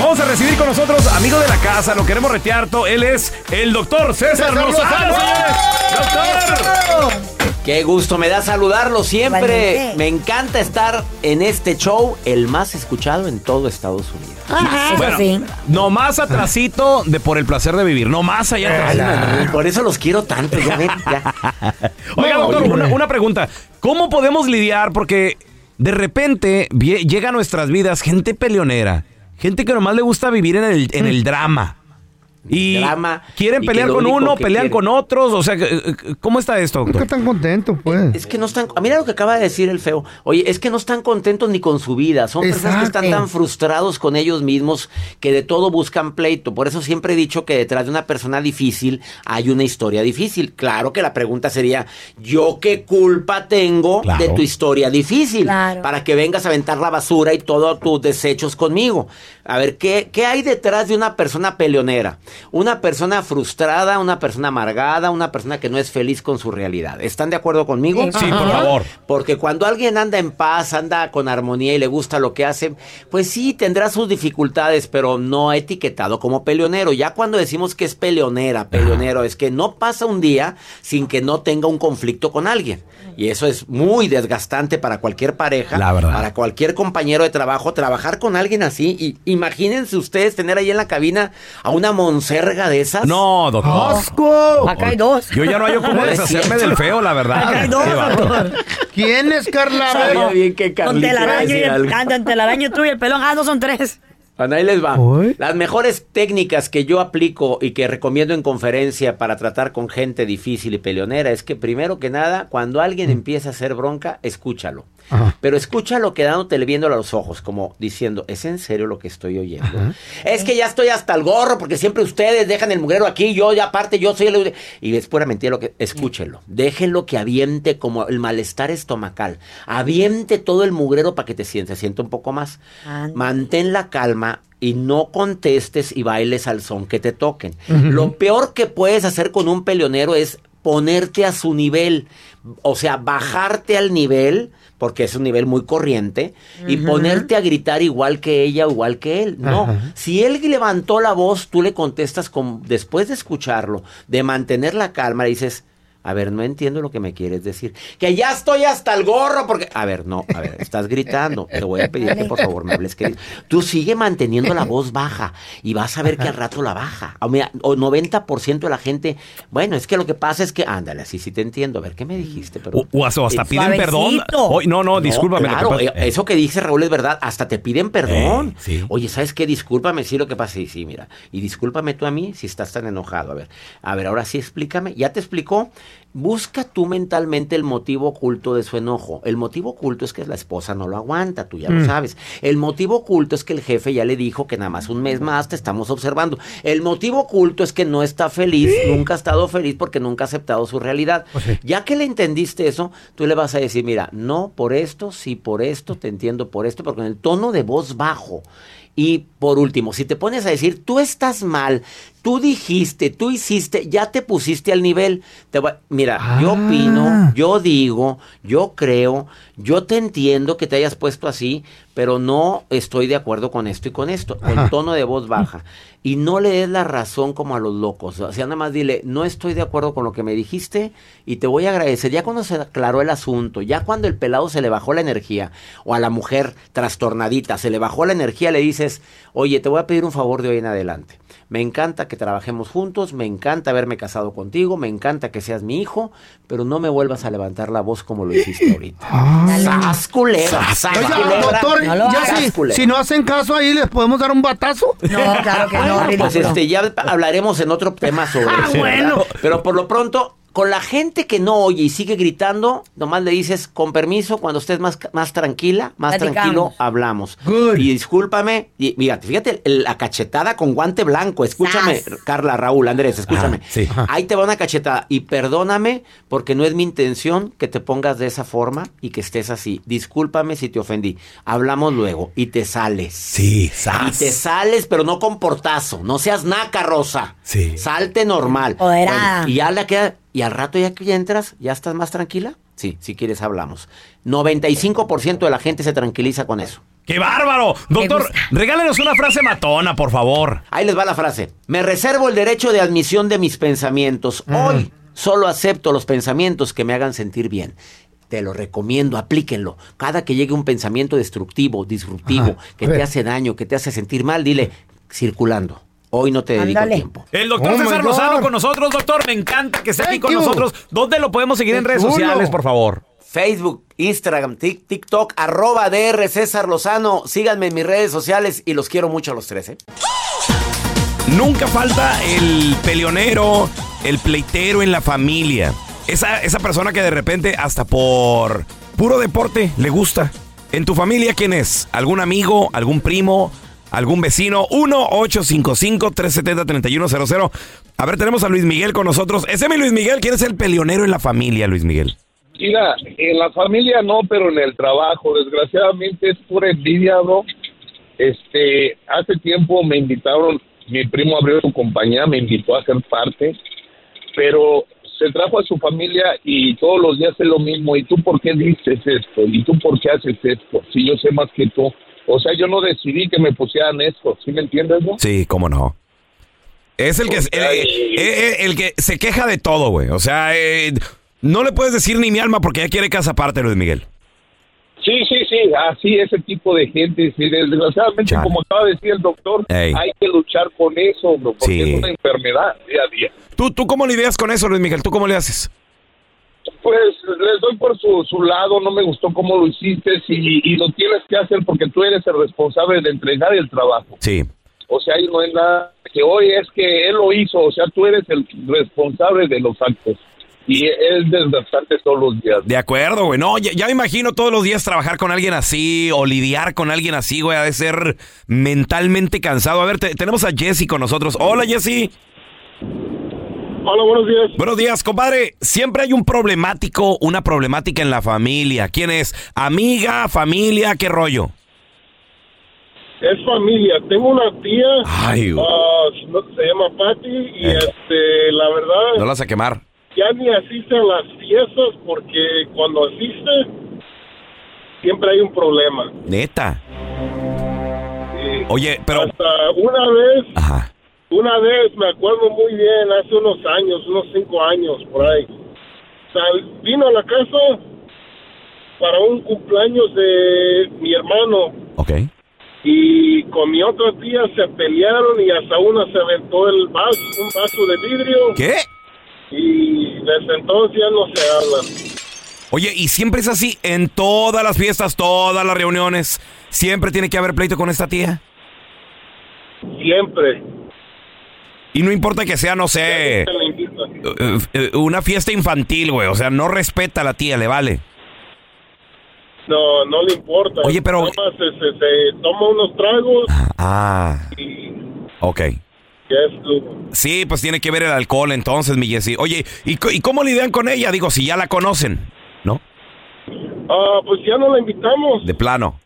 Vamos a recibir con nosotros, amigo de la casa, lo queremos retear. todo. Él es el doctor César, Lozano, ¡Doctor! Qué gusto me da saludarlo siempre. Me encanta estar en este show, el más escuchado en todo Estados Unidos. Ajá, eso sí. No más atrasito de por el placer de vivir, no más allá atrás. Por eso los quiero tanto. Ya ven, ya. Oiga, doctor, una, una pregunta. ¿Cómo podemos lidiar? Porque de repente llega a nuestras vidas gente peleonera, gente que nomás le gusta vivir en el, en el drama. Y Drama, quieren y pelear con uno, pelean quieren- con otros. O sea, ¿cómo está esto, ¿Por qué doctor? están contentos, pues? Es que no están. Mira lo que acaba de decir el feo. Oye, es que no están contentos ni con su vida. Son personas que están tan frustrados con ellos mismos que de todo buscan pleito. Por eso siempre he dicho que detrás de una persona difícil hay una historia difícil. Claro que la pregunta sería: ¿yo qué culpa tengo Claro. de tu historia difícil? Claro. Para que vengas a aventar la basura y todos tus desechos conmigo. A ver, ¿qué, ¿qué hay detrás de una persona peleonera? Una persona frustrada, una persona amargada, una persona que no es feliz con su realidad. ¿Están de acuerdo conmigo? Sí, por favor. Porque cuando alguien anda en paz, anda con armonía y le gusta lo que hace, pues sí, tendrá sus dificultades, pero no etiquetado como peleonero. Ya cuando decimos que es peleonera, peleonero, es que no pasa un día sin que no tenga un conflicto con alguien. Y eso es muy desgastante para cualquier pareja, La verdad. para cualquier compañero de trabajo, trabajar con alguien así. Y imagínense ustedes tener ahí en la cabina a una monserga de esas. No, doctor. ¡Asco! Acá hay dos. Yo ya no hay cómo deshacerme del feo, la verdad. Acá hay dos, doctor. ¿Quién es Carla? Sabía bien que Con telaraño y el, con telaraño tú y el pelón. Ah, no son tres. Bueno, ahí les va. Las mejores técnicas que yo aplico y que recomiendo en conferencia para tratar con gente difícil y peleonera es que primero que nada, cuando alguien empieza a hacer bronca, escúchalo. Ajá. Pero escúchalo quedándote viéndolo a los ojos, como diciendo, ¿es en serio lo que estoy oyendo? Es que ya estoy hasta el gorro porque siempre ustedes dejan el mugrero aquí, yo ya aparte, yo soy el... Y es pura mentira lo que... Escúchelo. Déjenlo que aviente como el malestar estomacal. Aviente todo el mugrero para que te sientes, se siente un poco más. Mantén la calma y no contestes y bailes al son que te toquen. Lo peor que puedes hacer con un peleonero es ponerte a su nivel, o sea, bajarte al nivel, porque es un nivel muy corriente, y ponerte a gritar igual que ella o igual que él. No, Ajá. si él levantó la voz, tú le contestas con, después de escucharlo, de mantener la calma, le dices, a ver, no entiendo lo que me quieres decir. Que ya estoy hasta el gorro porque... A ver, no, a ver, estás gritando. Te voy a pedir que por favor me hables. Que... Tú sigue manteniendo la voz baja y vas a ver que al rato la baja. O, mira, o 90% de la gente... Bueno, es que lo que pasa es que... Ándale, así sí te entiendo. A ver, ¿qué me dijiste? Pero, O, o hasta, piden perdón. No, no, discúlpame. Claro, pasa- eso que dice Raúl es verdad. Hasta te piden perdón. Eh, sí. Oye, ¿sabes qué? Discúlpame, sí, lo que pasa. Sí, sí, mira. Y discúlpame tú a mí si estás tan enojado. A ver, a ver, ahora sí explícame. ¿Ya te explicó? Busca tú mentalmente el motivo oculto de su enojo. El motivo oculto es que la esposa no lo aguanta, tú ya Mm. lo sabes. El motivo oculto es que el jefe ya le dijo que nada más un mes más te estamos observando. El motivo oculto es que no está feliz, nunca ha estado feliz porque nunca ha aceptado su realidad. Ya que le entendiste eso, tú le vas a decir, mira, no por esto, sí por esto, te entiendo por esto, porque en el tono de voz bajo. Y por último, si te pones a decir, tú estás mal, tú dijiste, tú hiciste, ya te pusiste al nivel. Te voy- mira, yo opino, yo digo, yo creo, yo te entiendo que te hayas puesto así, pero no estoy de acuerdo con esto y con esto, con Ajá. tono de voz baja. Y no le des la razón como a los locos. O sea, nada más dile, no estoy de acuerdo con lo que me dijiste y te voy a agradecer. Ya cuando se aclaró el asunto, ya cuando el pelado se le bajó la energía, o a la mujer trastornadita se le bajó la energía, le dices, oye, te voy a pedir un favor de hoy en adelante. Me encanta que trabajemos juntos, me encanta haberme casado contigo, me encanta que seas mi hijo, pero no me vuelvas a levantar la voz como lo hiciste ahorita. ¡Sas, culebra! ¡Sas, Oiga, culebra! doctor, ya ¡Sas, si, culebra! si no hacen caso ahí, ¿les podemos dar un batazo? Bueno, Pues este, ya hablaremos en otro tema sobre Ah, eso. bueno. Pero por lo pronto, con la gente que no oye y sigue gritando, nomás le dices, con permiso, cuando estés más, más tranquila, más Platicamos. tranquilo, hablamos. Y discúlpame, y fíjate, fíjate, la cachetada con guante blanco. Escúchame, Carla, Raúl, Andrés, escúchame. sí. Ahí te va una cachetada. Y perdóname, porque no es mi intención que te pongas de esa forma y que estés así. Discúlpame si te ofendí. Hablamos luego y te sales. Sí, Y te sales, pero no con portazo. No seas naca, Rosa. Sí. Salte normal. Bueno, y ya la queda. Y al rato ya que ya entras, ¿ya estás más tranquila? Sí, si quieres hablamos. 95% de la gente se tranquiliza con eso. ¡Qué bárbaro! Doctor, regálenos una frase matona, por favor. Ahí les va la frase. Me reservo el derecho de admisión de mis pensamientos. Hoy solo acepto los pensamientos que me hagan sentir bien. Te lo recomiendo, aplíquenlo. Cada que llegue un pensamiento destructivo, disruptivo, Ajá. que te hace daño, que te hace sentir mal, dile, circulando. Hoy no te dedico tiempo. El doctor César Lozano con nosotros, doctor. Me encanta que esté aquí con nosotros. ¿Dónde lo podemos seguir en redes sociales, por favor? Facebook, Instagram, Tik- TikTok, arroba DR César Lozano. Síganme en mis redes sociales y los quiero mucho a los tres. ¿eh? Nunca falta el peleonero, el pleitero en la familia. Esa, esa persona que de repente hasta por puro deporte le gusta. ¿En tu familia quién es? ¿Algún amigo? ¿Algún primo? ¿Algún vecino? 1-855-370-3100. A ver, tenemos a Luis Miguel con nosotros. Ese es mi Luis Miguel. ¿Quién es el peleonero en la familia, Luis Miguel? Mira, en la familia no, pero en el trabajo, desgraciadamente es pura envidia, bro. Este, hace tiempo me invitaron, mi primo abrió su compañía, me invitó a ser parte, pero se trajo a su familia y todos los días es lo mismo. ¿Y tú por qué dices esto? ¿Y tú por qué haces esto? Si yo sé más que tú. O sea, yo no decidí que me pusieran esto, ¿sí me entiendes, bro? Sí, cómo no. Es el que, eh, eh, eh, el que se queja de todo, güey. O sea, eh, no le puedes decir ni mi alma porque ya quiere casa aparte, Luis Miguel. Sí, sí, sí, así ese tipo de gente. Sí, desgraciadamente, Chale. como acaba de decir el doctor, Ey. hay que luchar con eso, bro, porque Sí. es una enfermedad día a día. ¿Tú, ¿Tú cómo lidias con eso, Luis Miguel? ¿Tú cómo le haces? Pues les doy por su, su lado, no me gustó cómo lo hiciste y, y lo tienes que hacer porque tú eres el responsable de entregar el trabajo. Sí. O sea, ahí no hay nada que hoy es que él lo hizo, o sea, tú eres el responsable de los actos y es desgastante todos los días. De acuerdo, güey. No, ya, ya me imagino todos los días trabajar con alguien así o lidiar con alguien así, güey. Ha de ser mentalmente cansado. A ver, te- tenemos a Jesse con nosotros. Hola, Jesse. Hola, buenos días. Buenos días, compadre. Siempre hay un problemático, una problemática en la familia. ¿Quién es? ¿Amiga, familia? ¿Qué rollo? Es familia. Tengo una tía. Ay, güey. ah, no- se llama Patty y este, la verdad No la vas a quemar. que ya ni asiste a las fiestas porque cuando asiste siempre hay un problema. Neta. Sí. Oye, pero... Hasta una vez, Ajá. Una vez, me acuerdo muy bien, hace unos años, unos cinco años por ahí. Sea, vino a la casa para un cumpleaños de mi hermano Ok. y con mi otra tía se pelearon y hasta una se aventó el vaso, un vaso de vidrio. ¿Qué? Y desde entonces ya no se hablan. Oye, y siempre es así en todas las fiestas, todas las reuniones. Siempre tiene que haber pleito con esta tía. Siempre. Y no importa que sea, no sé, eh, eh, una fiesta infantil, güey. O sea, no respeta a la tía, le vale. No, no le importa. Oye, pero- más se, se- se toma unos tragos Ah, y ok. Sí, pues tiene que ver el alcohol entonces, mi Jessy. Oye, ¿y, ¿y cómo lidian con ella? Digo, si ya la conocen, ¿no? Ah, pues ya no la invitamos. De plano.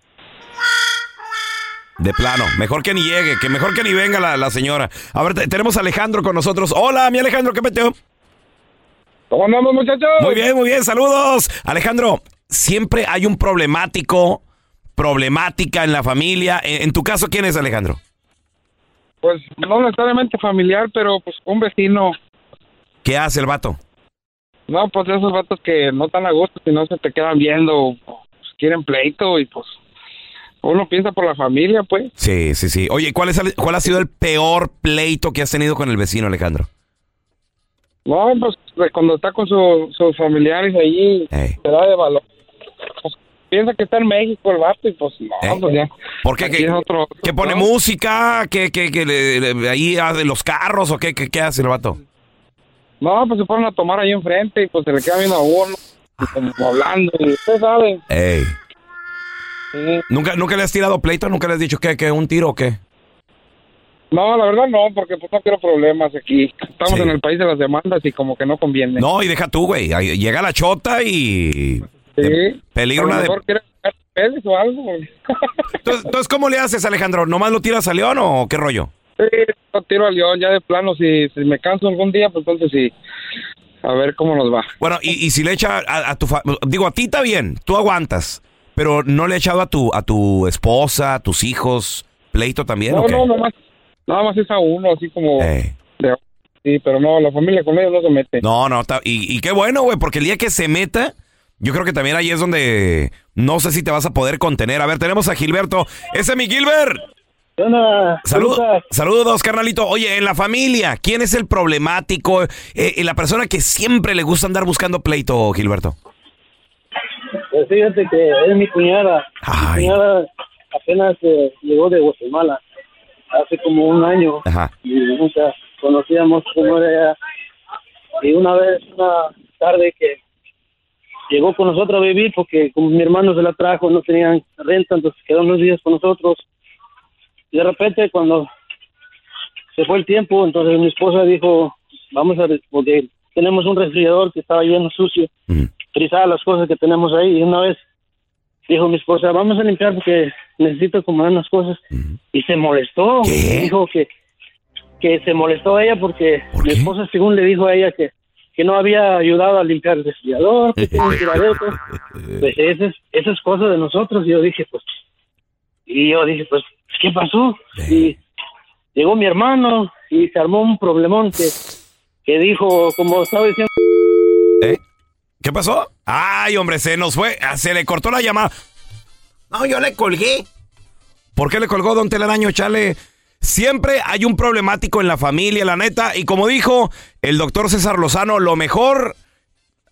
De plano. Mejor que ni llegue, que mejor que ni venga la, la señora. A ver, te- tenemos a Alejandro con nosotros. Hola, mi Alejandro, ¿qué metió? ¿Cómo andamos, muchachos? Muy bien, muy bien, saludos. Alejandro, siempre hay un problemático, problemática en la familia. En, en tu caso, ¿quién es Alejandro? Pues no necesariamente familiar, pero pues un vecino. ¿Qué hace el vato? No, pues de esos vatos que no están a gusto, si no se te quedan viendo, pues, quieren pleito y pues uno piensa por la familia, pues. Sí, sí, sí. Oye, ¿cuál, es el- ¿cuál ha sido el peor pleito que has tenido con el vecino, Alejandro? No, pues de cuando está con su- sus familiares ahí, se da de valor. Pues, piensa que está en México el vato y pues no, pues ya. ¿Por qué? ¿Que, es otro- que pone música? ¿Que, que, que le- le- ahí hace los carros o qué, qué, qué hace el vato? No, pues se ponen a tomar ahí enfrente y pues se le queda viendo a uno, y como hablando, y usted sabe. Ey. Sí. ¿Nunca, ¿Nunca le has tirado pleito? ¿Nunca le has dicho que, que un tiro o qué? No, la verdad no, porque pues no quiero problemas aquí. Estamos Sí. en el país de las demandas y como que no conviene. No, y deja tú, güey. Llega la chota y... Sí. Peligro A una de... papeles o algo. Entonces, entonces, ¿cómo le haces, Alejandro? ¿Nomás lo tiras a León o qué rollo? Sí, lo tiro al león ya de plano. Si, si me canso algún día, pues entonces sí. A ver cómo nos va. Bueno, y, y si le echa a, a tu... fa- Digo, a ti está bien, tú aguantas. Pero ¿no le ha echado a tu, a tu esposa, a tus hijos, pleito también No, o qué? no, nomás, nada más es a uno, así como... Eh. de- sí, pero no, la familia con ellos no se mete. No, no, está- y, y qué bueno, güey, porque el día que se meta, yo creo que también ahí es donde no sé si te vas a poder contener. A ver, tenemos a Gilberto. ¡Ese es mi Gilbert! Saludos, saludos, carnalito. Oye, en la familia, ¿quién es el problemático? Eh, eh, la persona que siempre le gusta andar buscando pleito, Gilberto. Pues fíjate que es mi cuñada. Mi cuñada apenas eh, llegó de Guatemala hace como un año Ajá. y nunca conocíamos cómo era ella. Y una vez, una tarde que llegó con nosotros a vivir porque como mi hermano se la trajo, no tenían renta, entonces quedó unos días con nosotros. Y de repente cuando se fue el tiempo, entonces mi esposa dijo, vamos a, porque tenemos un refrigerador que estaba lleno sucio, frizar las cosas que tenemos ahí. Y una vez dijo mi esposa, vamos a limpiar porque necesito acomodar unas cosas. Y se molestó. Dijo que, que se molestó ella porque mi esposa según le dijo a ella que, que no había ayudado a limpiar el refrigerador, que tenía. Pues esa es, esa es cosa de nosotros. Y yo dije, pues, y yo dije, pues, ¿qué pasó? Y llegó mi hermano y se armó un problemón que, que dijo, como estaba diciendo, ¿Eh? ¿Qué pasó? Ay, hombre, se nos fue, ah, se le cortó la llamada. No, yo le colgué. ¿Por qué le colgó Don Telaraño? Chale. Siempre hay un problemático en la familia, la neta. Y como dijo el doctor César Lozano, lo mejor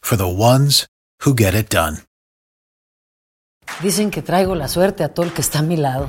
for the ones who get it done. Dicen que traigo la suerte a todo el que está a mi lado.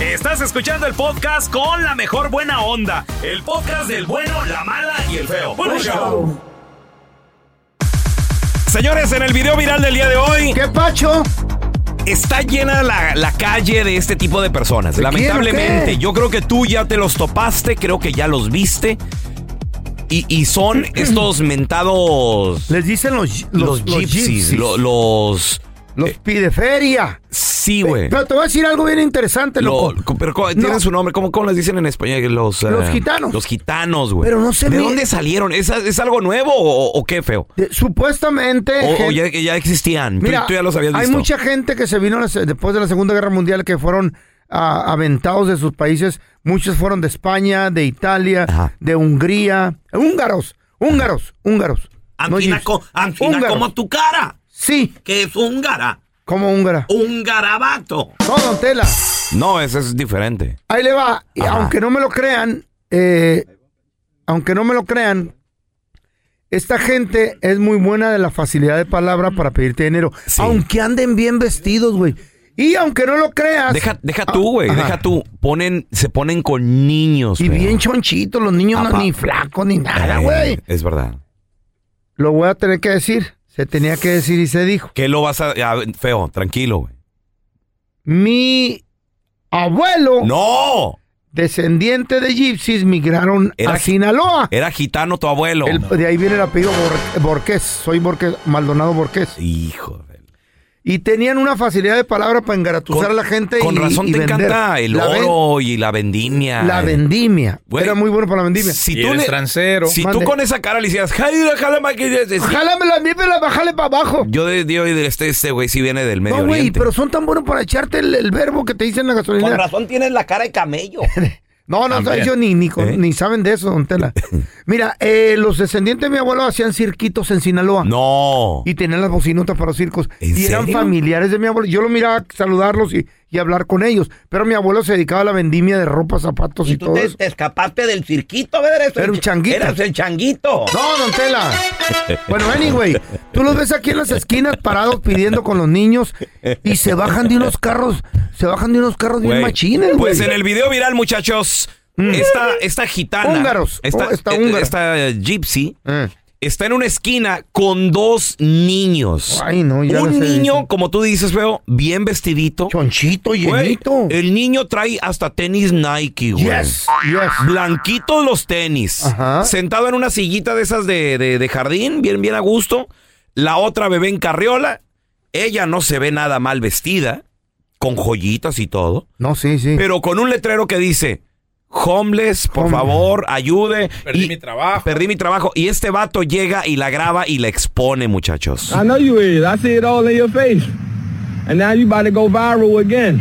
Estás escuchando el podcast con la mejor buena onda. El podcast del bueno, la mala y el feo. Bueno, show. Señores, en el video viral del día de hoy. ¿Qué pacho? Está llena la, la calle de este tipo de personas. ¿De quién o Lamentablemente, yo creo que tú ya te los topaste, creo que ya los viste. Y, y son estos mentados. Les dicen los, Los, gypsies, lo- los. Los pide feria. Sí, güey. Pero te voy a decir algo bien interesante, Lo- loco. pero ¿cómo- tienen No. su nombre. ¿Cómo, cómo les dicen en español? Los, eh, Los gitanos. Los gitanos, güey. Pero no se ¿De dónde salieron? ¿Es, es algo nuevo o, o qué feo? De- supuestamente. O, ya, ya existían. Mira, tú, ya los habías hay visto. mucha gente que se vino después de la Segunda Guerra Mundial que fueron ah, aventados de sus países. Muchos fueron de España, de Italia, de Hungría. Húngaros, húngaros, húngaros. No co- antina Húngaros. como tu cara. Sí. Que es húngara. Como húngara. Un garabato. No, don Tela. No, ese es diferente. Ahí le va. Y Ajá. aunque no me lo crean, eh, aunque no me lo crean, esta gente es muy buena de la facilidad de palabra para pedirte dinero. Aunque anden bien vestidos, güey. Y aunque no lo creas. Deja, deja tú, güey. Ah, Ajá. Deja tú. Ponen, se ponen con niños. Y bien chonchitos, los niños no ni flacos ni nada, Eh, güey. Es verdad. Lo voy a tener que decir. Se tenía que decir y se dijo. ¿Qué lo vas a.? a- feo, tranquilo, güey. Mi abuelo. ¡No! Descendiente de gypsies migraron a Sinaloa. Era gitano tu abuelo. El- de ahí viene el apellido Bor- Borqués. Soy Borqués, Maldonado Borqués. Hijo Y tenían una facilidad de palabra para engaratuzar a la gente. Con y- razón y te vender. encanta el La ven- oro y la vendimia. La vendimia. Güey, Era muy bueno para la vendimia. Si tú le- Si tú Mande. con esa cara le decías, "Jálame, jálame aquí", decía- Jálamela a mí, pero bájale para abajo. Yo de este, este güey sí viene del Medio No, güey, pero son tan buenos para echarte el, el verbo que te dicen en la gasolinera. Con razón tienes la cara de camello. No, no, ellos ni, ni, con- ¿Eh? ni saben de eso, don Tela. Mira, eh, los descendientes de mi abuelo hacían cirquitos en Sinaloa. No. Y tenían las bocinotas para los circos. Y eran serio? familiares de mi abuelo. Yo lo miraba saludarlos y, y hablar con ellos. Pero mi abuelo se dedicaba a la vendimia de ropa, zapatos y, Y tú todo te, eso. te escapaste del cirquito, ¿verdad? Eres Era un changuito. Eras el changuito. No, don Tela. Bueno, anyway, tú los ves aquí en las esquinas parados pidiendo con los niños y se bajan de unos carros, se bajan de unos carros bien Güey, machines, güey. Pues en el video viral, muchachos, esta, esta gitana. Húngaros. Esta, Oh, esta eh, esta gypsy. Está en una esquina con dos niños. Ay, no, ya Un no sé. niño, como tú dices, feo, bien vestidito. Chonchito, Güey, llenito. el niño trae hasta tenis Nike, güey. Yes, yes. Blanquitos los tenis. Ajá. Sentado en una sillita de esas de, de- de jardín, bien, bien a gusto. La otra bebé en carriola. Ella no se ve nada mal vestida, con joyitas y todo. No, sí, sí. Pero con un letrero que dice, homeless, por favor, ayude. Perdí Y- mi trabajo. Perdí mi trabajo. Y este vato llega y la graba y la expone, muchachos. I know you is. I see it all in your face. And now you about to go viral again.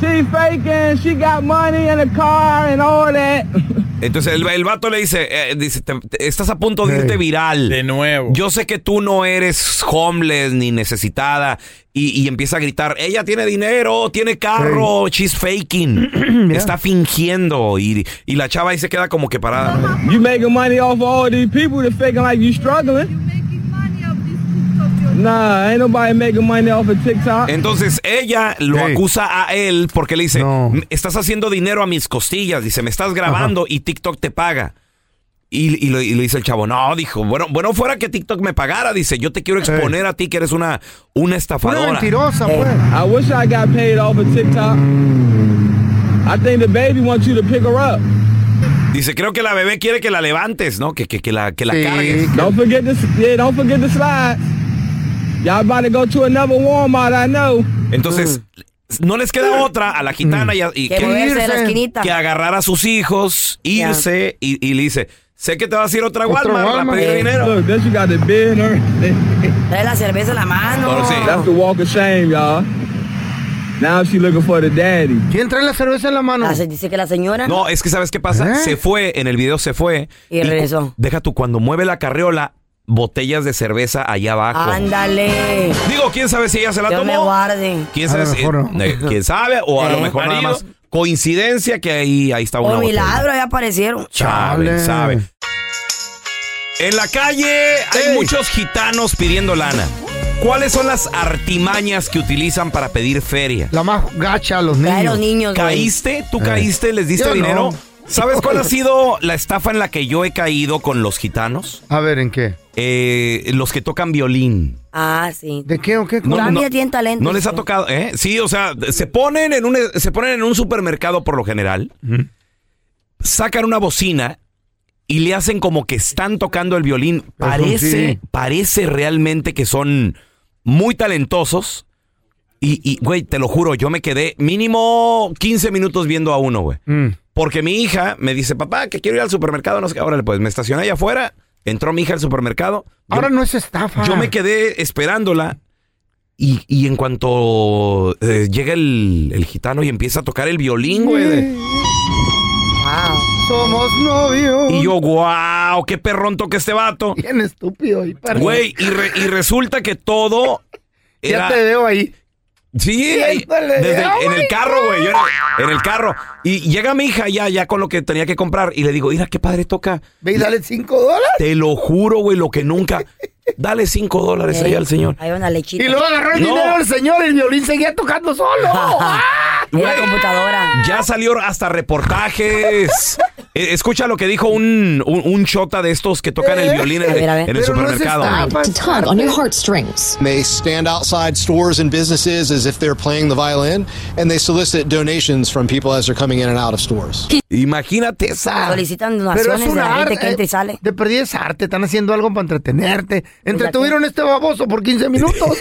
She faking, she got money and a car and all that. Entonces el, el vato le dice, eh, dice "Te- te- estás a punto de irte viral. De nuevo. Yo sé que tú no eres homeless ni necesitada. Y, y empieza a gritar, ella tiene dinero, tiene carro, she's faking. Está fingiendo. Y, y la chava ahí se queda como que parada. You making money off of all these people that faking like you struggling. Nah, ain't nobody making money off of TikTok. Entonces ella lo acusa a él porque le dice, "M- estás haciendo dinero a mis costillas. Dice, me estás grabando y TikTok te paga. Y, y lo- y dice el chavo, no, dijo, bueno, bueno, fuera que TikTok me pagara, dice, yo te quiero exponer a ti que eres una, una estafadora. Eh, I wish I got paid off of TikTok. I think the baby wants you to pick her up. Dice, creo que la bebé quiere que la levantes, ¿no? Que, que, que la, que la cargues. Don't forget the yeah, don't forget the slide. Y'all about to go to another Walmart, I know. Entonces, no les queda otra a la gitana y, a- y Que moverse de la esquinita. que agarrar a sus hijos, irse y, y le dice, sé que te vas a ir a otra Walmart, a pedir dinero. Look, there she got the bid and everything. Trae la cerveza en la mano. That's the walk of shame, y'all. Now she looking for the daddy. ¿Quién trae la cerveza en la mano? Se dice que la señora. No, es que ¿sabes qué pasa? ¿Eh? Se fue, en el video se fue. Y regresó. Deja tú, cuando mueve la carriola, botellas de cerveza allá abajo. Ándale. Digo, quién sabe si ella se la Dios tomó. me guarde. ¿Quién sabe? si- eh, ¿Quién sabe? O a lo Eh. mejor nada más coincidencia que ahí, ahí está una Por botella. milagro ya aparecieron. Sabe, sabe. En la calle hay muchos gitanos pidiendo lana. ¿Cuáles son las artimañas que utilizan para pedir feria? La más gacha a los niños. ¿Caíste? ¿Tú Eh. caíste? ¿Les diste Yo dinero? no. ¿Sabes cuál ha sido la estafa en la que yo he caído con los gitanos? A ver, ¿en qué? Eh, los que tocan violín. Ah, sí. ¿De qué o qué? No, Todavía no, tienen talento. ¿No les ha tocado? ¿eh? Sí, o sea, se ponen en un se ponen en un supermercado por lo general, sacan una bocina y le hacen como que están tocando el violín. Parece, sí. parece realmente que son muy talentosos. Y, y, güey, te lo juro, yo me quedé mínimo 15 minutos viendo a uno, güey. Mm. Porque mi hija me dice, papá, que quiero ir al supermercado. No sé qué. Órale, pues me estacioné allá afuera. Entró mi hija al supermercado. Yo- Ahora no es estafa. yo me quedé esperándola y, y en cuanto eh, llega el, el gitano y empieza a tocar el violín, güey. de- Somos novios. Y yo, wow, qué perrón toca este vato. Bien estúpido. Y. Güey, y, re- y resulta que todo era... Ya te veo ahí. Sí, desde el- oh en el carro, güey. yo en, en el carro. Y llega mi hija ya, ya con lo que tenía que comprar. Y le digo, mira, qué padre toca. Ve y dale cinco dólares. Te lo juro, güey, lo que nunca. Dale cinco dólares ahí al señor. Hay una lechita. Y luego agarró el No. dinero el señor y el violín seguía tocando solo. En la computadora. Ya salió hasta reportajes. Eh, Escucha lo que dijo un, un, un chota de estos que tocan el violín en, en el supermercado. estafa, to tug on your heartstrings. They stand outside stores and businesses as if they're playing the violin, and they solicit donations from people as they're coming in and out of stores. Imagínate esa. Solicitan Pero donaciones es de una la gente arte. que entra y sale. De perdí es arte. Están haciendo algo para entretenerte. Pues Entretuvieron este baboso por 15 minutos.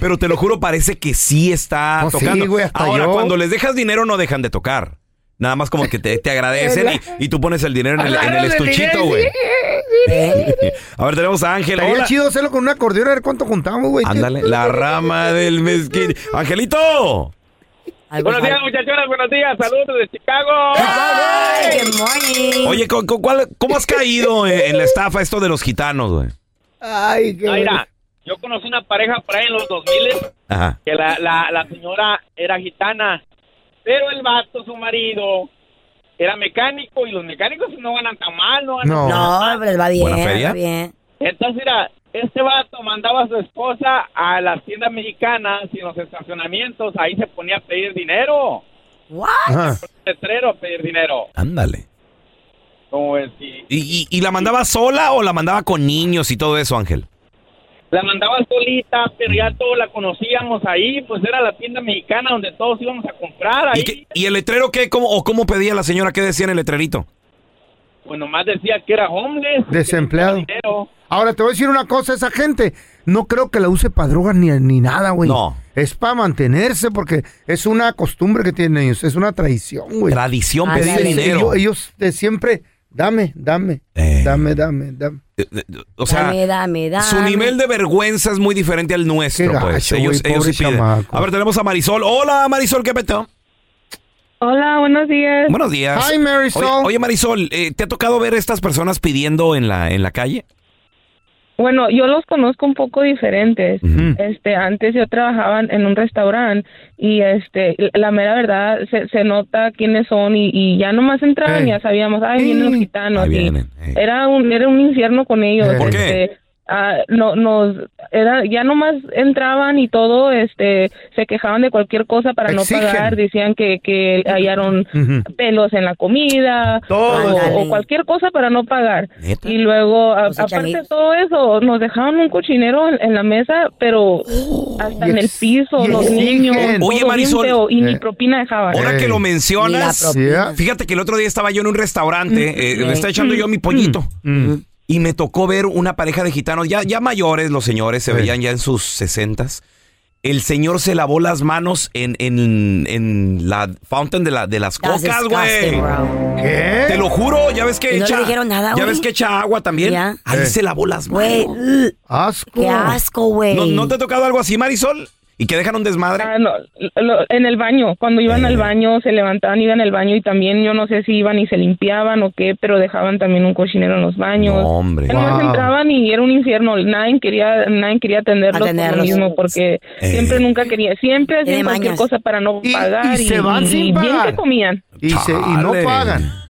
Pero te lo juro, parece que sí está Oh, sí, tocando. güey, hasta Ahora, yo. cuando les dejas dinero, no dejan de tocar. Nada más como que te, te agradecen y, y tú pones el dinero en el, en el estuchito, güey. A ver, tenemos a Ángel. Estaría Hola. chido hacerlo con un acordeón a ver cuánto juntamos, güey. Ándale, la rama del mezquite. ¡Angelito! Buenos días, muchachonas, buenos días, saludos desde Chicago. Ay. Oye, ¿con- con cuál- ¿cómo has caído en, en la estafa esto de los gitanos, güey? Ay, qué mira, yo conocí una pareja por ahí en los 2000 Ajá. que la, la, la señora era gitana, pero el vato, su marido, era mecánico y los mecánicos no ganan tan mal, no ganan No. No, pero les va bien, ¿Buena feria? va bien. Entonces, mira, este vato mandaba a su esposa a las tiendas mexicanas y en los estacionamientos, ahí se ponía a pedir dinero. What? Ajá. Letrero a pedir dinero. Ándale. Como es, y ¿Y, y, y la mandaba sola o la mandaba con niños y todo eso, Ángel? La mandaba solita, pero ya todos la conocíamos ahí, pues era la tienda mexicana donde todos íbamos a comprar ahí. ¿Y, qué- y el letrero qué? ¿Cómo, ¿O cómo pedía la señora? ¿Qué decía en el letrerito? Pues nomás decía que era homeless. Desempleado. Ahora te voy a decir una cosa, esa gente no creo que la use para drogas ni, ni nada, güey. No. Es para mantenerse porque es una costumbre que tienen ellos, es una tradición, güey. Tradición pedir dinero. Ellos, ellos de siempre, dame, dame, Eh. dame, dame, dame. Eh, eh, O sea, dame, dame, dame. su nivel de vergüenza es muy diferente al nuestro, Qué pues. gacho, ellos, güey, ellos sí piden. chamaco. A ver, tenemos a Marisol. Hola, Marisol, ¿qué peteo? Hola, buenos días. Buenos días. Hi, Marisol. Oye, oye, Marisol, eh, ¿te ha tocado ver estas personas pidiendo en la, en la calle? Bueno, yo los conozco un poco diferentes. Este, antes yo trabajaba en un restaurante y este, la mera verdad se, se nota quiénes son y, y ya nomás entraban y ya sabíamos, ay, vienen los gitanos. Vienen. eh. Era un era un infierno con ellos. ¿Por qué? Ah, no nos era ya nomás entraban y todo este se quejaban de cualquier cosa para Exigen. no pagar decían que que hallaron pelos en la comida Todo. o, o cualquier cosa para no pagar ¿Neta? y luego a- aparte de todo eso nos dejaban un cochinero en, en la mesa pero hasta y en el piso los niños Oye, Marisol. feo, y ni Eh. propina dejaban Ahora que lo Ni mencionas. Yeah. fíjate que el otro día estaba yo en un restaurante, eh, Mm. le estaba echando yo mi pollito. Mm. Y me tocó ver una pareja de gitanos, ya, ya mayores los señores, se veían ya en sus sesentas. El señor se lavó las manos en, en, en la fountain de, la, de las That's cocas, güey. ¿Qué? Te lo juro, ya ves que ¿Y no echa. le dijeron nada, ya ves que echa agua también. Ya. Ahí Eh. se lavó las manos. Güey, Asco. qué asco, güey. ¿No, no te ha tocado algo así, Marisol? ¿Y que dejan un desmadre? Ah, no, lo- en el baño, cuando iban Eh. al baño, se levantaban, iban al baño y también yo no sé si iban y se limpiaban o qué, pero dejaban también un cochinero en los baños. No, hombre. Wow. entraban y era un infierno, nadie quería, nadie quería atenderlos, por lo mismo, porque Eh. siempre nunca quería, siempre hacían cualquier cosa para no Y- pagar y se van sin bien pagar. que comían. Y, se- y no pagan.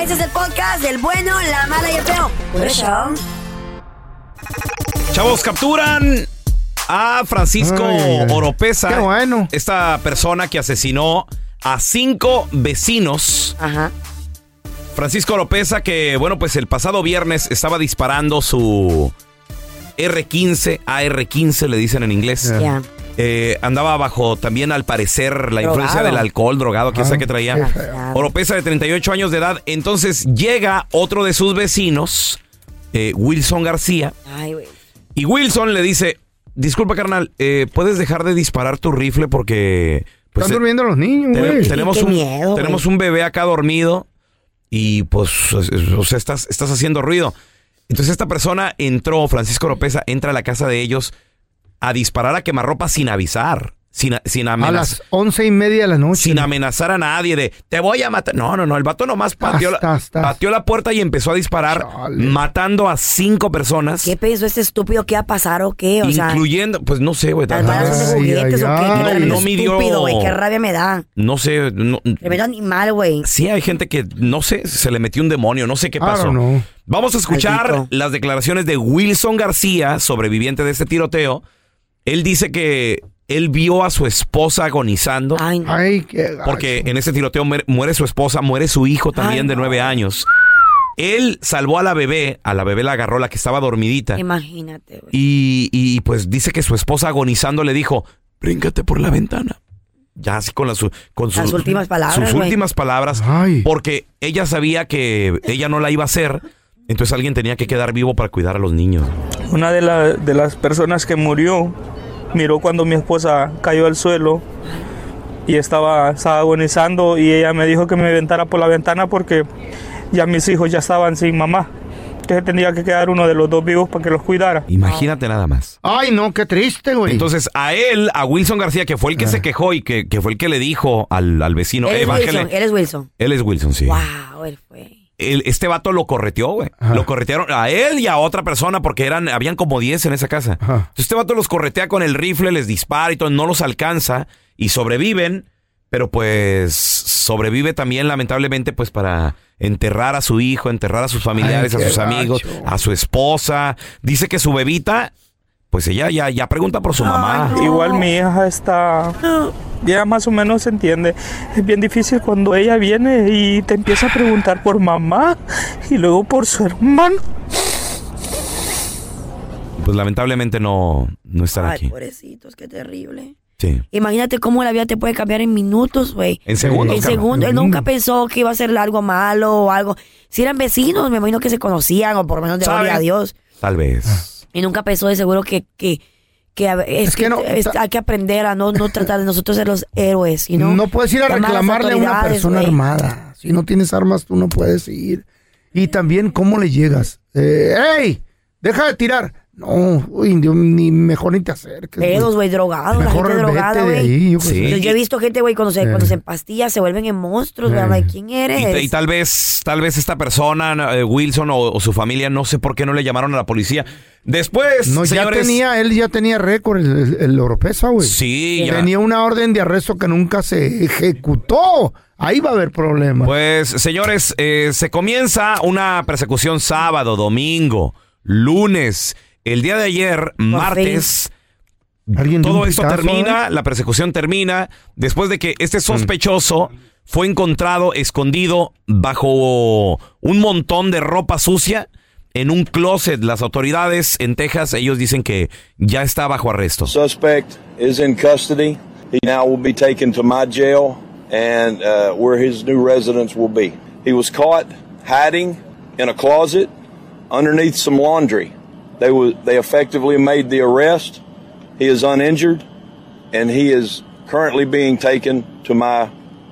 Este es el podcast del bueno, la mala y el feo. Por eso. Chavos, capturan a Francisco Ay, ay. Oropesa. Qué bueno. Esta persona que asesinó a cinco vecinos. Ajá. Francisco Oropesa, que, bueno, pues el pasado viernes estaba disparando su R15, AR-15 le dicen en inglés. Ya. Eh, andaba bajo también, al parecer, la Drogado. influencia del alcohol, drogado, que Ah, sea que traía. Oropesa de 38 años de edad. Entonces llega otro de sus vecinos, eh, Wilson García, Ay, güey. y Wilson le dice, disculpa carnal, eh, ¿puedes dejar de disparar tu rifle porque... pues, Están durmiendo los niños, tenemos, Qué un, miedo, tenemos güey. un bebé acá dormido y pues, o sea, estás, estás haciendo ruido. Entonces esta persona entró, Francisco Oropesa, entra a la casa de ellos a disparar a quemarropa sin avisar, sin, sin A amenazar. las once y media de la noche. Sin amenazar a nadie de te voy a matar. No, no, no. El vato nomás pateó, Estás, la, estás. pateó la puerta y empezó a disparar, Chale. matando a cinco personas, ¿Qué pensó este estúpido que iba a pasar o qué? O sea, incluyendo, pues no sé, güey. las balas son de Ay, juguetes o ay, qué. ay. Qué tremendo No midió- estúpido, güey. Qué rabia me da. No sé, no- Tremendo animal, güey. sí hay gente que, no sé, se le metió un demonio, no sé qué I pasó. know. Vamos a escuchar Maldito. las declaraciones de Wilson García, sobreviviente de este tiroteo. Él dice que él vio a su esposa agonizando. Ay, no. Ay, qué gacho. Porque en ese tiroteo muere, su esposa, muere su hijo también Ay, de no. nueve años. Él salvó a la bebé, a la bebé la agarró, la que estaba dormidita. Imagínate, güey. Y, y, pues dice que su esposa agonizando le dijo, bríncate por la ventana. Ya así con, sus, Las últimas palabras, sus güey. últimas palabras. Ay. Porque ella sabía que ella no la iba a hacer. Entonces alguien tenía que quedar vivo para cuidar a los niños. Una de, la- de las personas que murió miró cuando mi esposa cayó al suelo y estaba, estaba agonizando y ella me dijo que me aventara por la ventana porque ya mis hijos ya estaban sin mamá. Que se tenía que quedar uno de los dos vivos para que los cuidara. Imagínate nada más. Ay, no, qué triste, güey. Entonces a él, a Wilson García, que fue el que se quejó y que, que fue el que le dijo al, al vecino, Él "Eh, es bájale". Wilson. Él es Wilson. Él es Wilson, sí. Wow, él fue. El- este vato lo correteó, güey. Lo corretearon a él y a otra persona porque eran, habían como 10 en esa casa. Entonces este vato los corretea con el rifle, les dispara y todo, no los alcanza y sobreviven, pero pues sobrevive también lamentablemente pues para enterrar a su hijo, enterrar a sus familiares, Ay, a sus amigos, gacho. a su esposa. Dice que su bebita pues ella ya, ya pregunta por su mamá. Igual mi hija está... Ya más o menos se entiende. Es bien difícil cuando ella viene y te empieza a preguntar por mamá y luego por su hermano. Pues lamentablemente no, no están Ay, aquí. pobrecitos, qué terrible. Sí. Imagínate cómo la vida te puede cambiar en minutos, güey. En segundos, En segundos. Él Mm. nunca pensó que iba a ser algo malo o algo. Si eran vecinos, me imagino que se conocían o por lo menos de a Dios. Tal vez. Y nunca pensó de seguro que, que, que a- es, que que no- es- hay que aprender a no, no tratar de nosotros ser los héroes, you know? No puedes ir a Llamar las reclamarle a una autoridades, persona güey. armada. Si no tienes armas, tú no puedes ir. Y también, ¿cómo le llegas? Eh, ¡Ey! ¡Deja de tirar! No, uy, Dios, ni mejor ni te acerques. Pedos, güey, drogados, la Mejor gente vete drogada, güey. yo he visto gente, güey, cuando se, Eh. cuando se empastillan, se vuelven en monstruos, güey. Eh. ¿Quién eres? Y, y tal vez, tal vez esta persona, eh, Wilson o, o su familia, no sé por qué no le llamaron a la policía. Después, No, ya señores, tenía, él ya tenía récord, el, el, el Oropesa, güey. Sí, ya. Tenía una orden de arresto que nunca se ejecutó. Ahí va a haber problemas. Pues, señores, eh, se comienza una persecución sábado, domingo, lunes. El día de ayer, martes, Alguien todo esto pitazo, termina, ¿eh? la persecución termina, después de que este sospechoso fue encontrado escondido bajo un montón de ropa sucia en un closet. Las autoridades en Texas, ellos dicen que ya está bajo arresto. Suspect is in custody. He now will be taken to my jail and uh, where his new residence will be. He was caught hiding in a closet underneath some laundry. They was, they effectively made the arrest. He is uninjured and he is currently being taken to my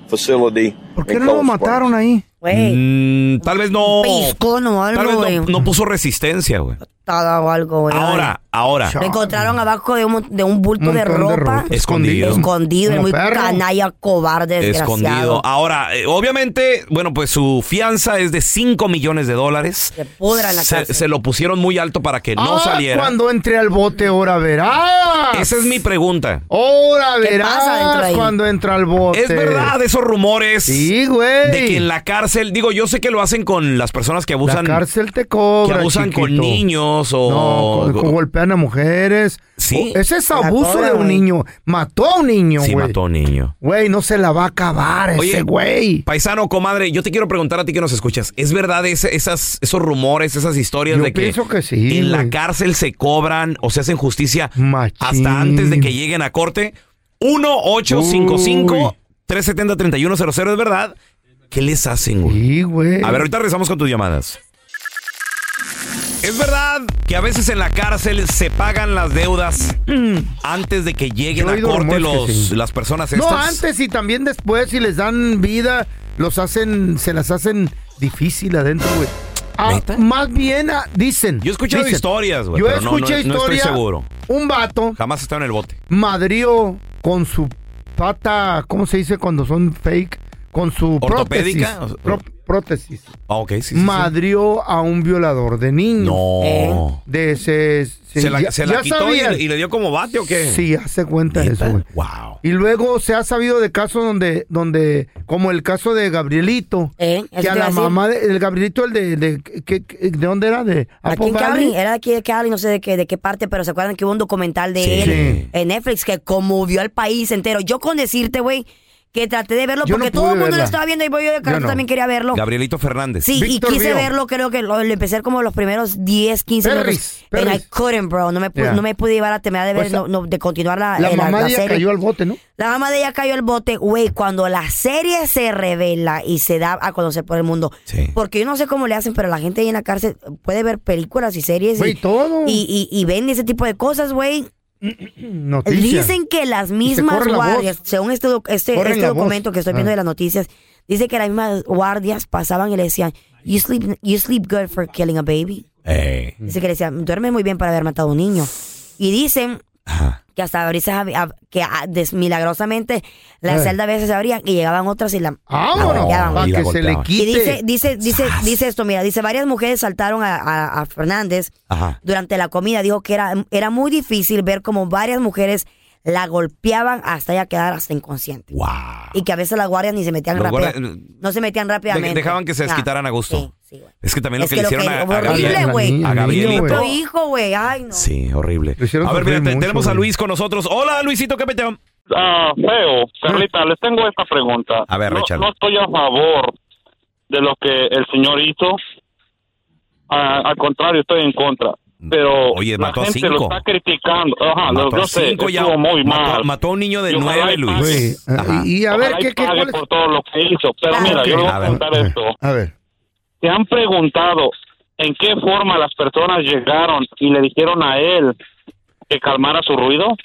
facility. ¿Por qué in no lo Cold Springs. mataron ahí? Güey, Mm, tal vez no. pellizcón o Tal algo, vez güey. no, no puso resistencia, güey. Patada o algo, güey. Ahora, ahora. Lo encontraron abajo de un, de un bulto de ropa. Escondido. Escondido, Como muy perro. canalla, cobarde, desgraciado. Escondido. Ahora, eh, obviamente, bueno, pues su fianza es de 5 millones de dólares. Se pudra en la Se, cárcel. se lo pusieron muy alto para que no Ah, saliera. cuando entre al bote, ahora verás. Esa es mi pregunta. Ahora ¿Qué verás pasa de ahí? cuando entra al bote. ¿Es verdad esos rumores? Sí, güey. De que en la cárcel, digo, yo sé que lo hacen con las personas que abusan. La cárcel te cobra, que abusan con niños o. No, con- con golpean a mujeres. Sí. Ese es abuso de un niño. Mató a un niño, Sí, güey. mató a un niño. Güey, no se la va a acabar ese güey. Paisano, comadre, yo te quiero preguntar a ti que nos escuchas. ¿Es verdad ese- esas, esos rumores, esas historias Yo de que pienso que sí, en la cárcel se cobran o se hacen justicia Machín. hasta antes de que lleguen a corte? 1-855-370-3100, ¿es verdad? ¿Qué les hacen, güey? Sí, güey. A ver, ahorita regresamos con tus llamadas. ¿Es verdad que a veces en la cárcel se pagan las deudas antes de que lleguen a corte los, sí. las personas estas? No, antes y también después, si les dan vida, los hacen, se las hacen difícil adentro, güey. Ah, más bien ah, dicen. Yo he escuchado dicen, historias, güey, Yo pero no- escuché no- no estoy seguro. Un vato Jamás está en el bote. madrió con su pata, ¿cómo se dice cuando son fake? Con su ¿Ortopédica? prótesis. Pró- prótesis. Ah, ok, sí, sí, sí. madrió a un violador de niños. No. ¿Eh? De ese. ¿Se la, ya- se la ya quitó y, le- y le dio como bate o qué? Sí, hace cuenta de eso. Wow. Y luego se ha sabido de casos donde, donde como el caso de Gabrielito, ¿Eh? Que a la decir. mamá, de, el Gabrielito, el de, de, ¿de dónde era? ¿De Aquí en Cali, era de aquí de Cali, no sé de qué, de qué parte, pero se acuerdan que hubo un documental de Sí. él Sí. en Netflix que conmovió al país entero. Yo con decirte, güey, que traté de verlo Yo porque todo el mundo lo verla. estaba viendo y voy yo de carro no. también quería verlo. Gabrielito Fernández. Sí, Víctor y quise verlo, creo que lo, lo empecé como los primeros 10, 15 Perris, minutos. And I perris. couldn't, bro. No me, pude, Yeah. no me pude llevar a terminar de ver, Pues, no- no, de continuar la, La eh, mamá de ella serie. cayó al bote, ¿no? La mamá de ella cayó al bote, güey, cuando la serie se revela y se da a conocer por el mundo. Sí. Porque yo no sé cómo le hacen, pero la gente ahí en la cárcel puede ver películas y series Güey, y, todo. y, y, y ven ese tipo de cosas, güey. Noticias. Dicen que las se mismas la guardias, según este, este, este documento voz. que estoy viendo Ah. de las noticias, dice que las mismas guardias pasaban y le decían, you sleep, you sleep good for killing a baby. Eh, Dice que le decían, duerme muy bien para haber matado a un niño. Y dicen que hasta ahorita que ah, des- milagrosamente las Eh. celdas a veces se abrían y llegaban otras y la, para la que se le golpeaban. Y quite. dice, dice, dice, dice esto, mira, dice, varias mujeres saltaron a, a- a Fernández Ajá. durante la comida. Dijo que era, era muy difícil ver como varias mujeres la golpeaban hasta ella quedar hasta inconsciente. Wow. Y que a veces las guardias ni se metían rápido. guardias- no se metían rápidamente. dejaban que se Ah, desquitaran a gusto. Sí, Es que también lo Es que, que le hicieron que- a, a horrible, Gabriel. güey. A Gabrielito. Otro hijo, güey. Ay, no. Sí, horrible. A ver, mira, mucho, tenemos a. Luis con nosotros. Hola, Luisito, ¿qué peteo? Ah, feo. Carlita, les tengo esta pregunta. A ver, no, no estoy a favor de lo que el señor hizo. Ah, al contrario, estoy en contra. Pero Oye, la mató a gente cinco. lo está criticando. Ajá, Mató yo a sé, cinco ya. estuvo muy Mató- mal. mató a un niño de nueve, Luis. pague. Ajá. Y a ver, ¿qué, qué, pague cuál es? por todo lo que hizo. Pero Ah, mira, ok. yo le voy A ver, esto. A ver. ¿Se han preguntado en qué forma las personas llegaron y le dijeron a él que calmara su ruido?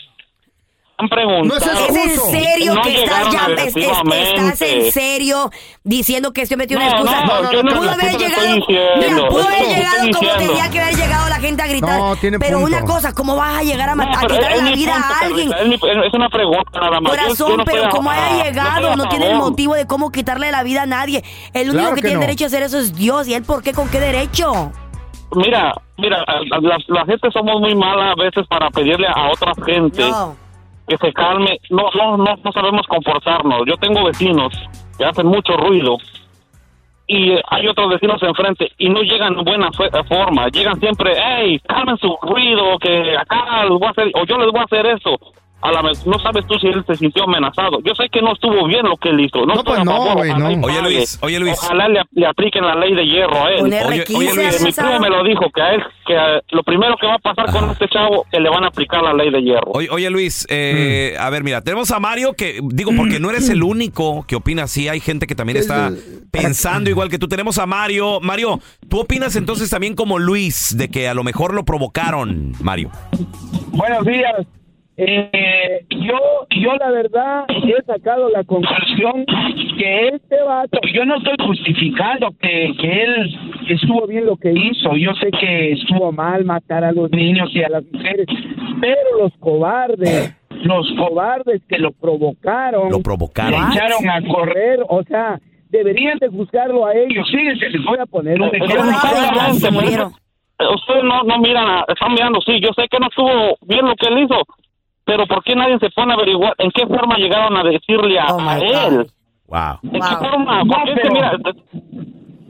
Han preguntado. ¿Es en serio No que estás, ya, es- es- estás en serio diciendo que estoy metido una No, excusa? no, yo no- pudo haber no llegado, mira, pudo haber llegado como tenía que haber llegado la gente a gritar. No, pero punto. una cosa, ¿cómo vas a llegar a matar, No, a quitarle la vida punto, a alguien? Es, una pregunta nada más. Yo- yo Corazón, no pero como haya no llegado, no tiene el favor. motivo de cómo quitarle la vida a nadie. El único Claro que, que tiene no. derecho a hacer eso es Dios. ¿Y él por qué? ¿Con qué derecho? Mira, mira, la, la gente somos muy mala a veces para pedirle a otra gente que se calme. No, no, no, no sabemos comportarnos. Yo tengo vecinos que hacen mucho ruido y hay otros vecinos enfrente y no llegan en buena forma. Llegan siempre, hey, calmen su ruido, que acá les voy a hacer, o yo les voy a hacer esto. A la vez, no sabes tú si él se sintió amenazado. Yo sé que no estuvo bien lo que él hizo. No, estoy a favor, ojalá y Oye. Luis, oye, Luis. Ojalá le, le apliquen la ley de hierro a él. Oye, oye, 15 Luis. mi primo me lo dijo, que a él, que a- lo primero que va a pasar con este chavo, que le van a aplicar la ley de hierro. Oye, oye, Luis, eh, a ver, mira, tenemos a Mario que, digo, porque no eres el único que opina así, hay gente que también está pensando igual que tú. Tenemos a Mario. Mario, ¿tú opinas entonces también como Luis de que a lo mejor lo provocaron, Mario? Buenos días. Eh, yo, yo la verdad he sacado la conclusión que este vato, yo no estoy justificando que, que él estuvo bien lo que hizo, yo sé que estuvo mal matar a los niños y a las mujeres, pero los cobardes, los cobardes que lo provocaron, Lo provocaron. le echaron a correr, o sea, deberían de juzgarlo a ellos. Fíjense, les voy a poner un ejemplo. Ustedes no, no miran, a- están mirando, sí, yo sé que no estuvo bien lo que él hizo, pero ¿por qué nadie se pone a averiguar en qué forma llegaron a decirle a, a él? Wow. ¿En qué forma? No, pero- mira,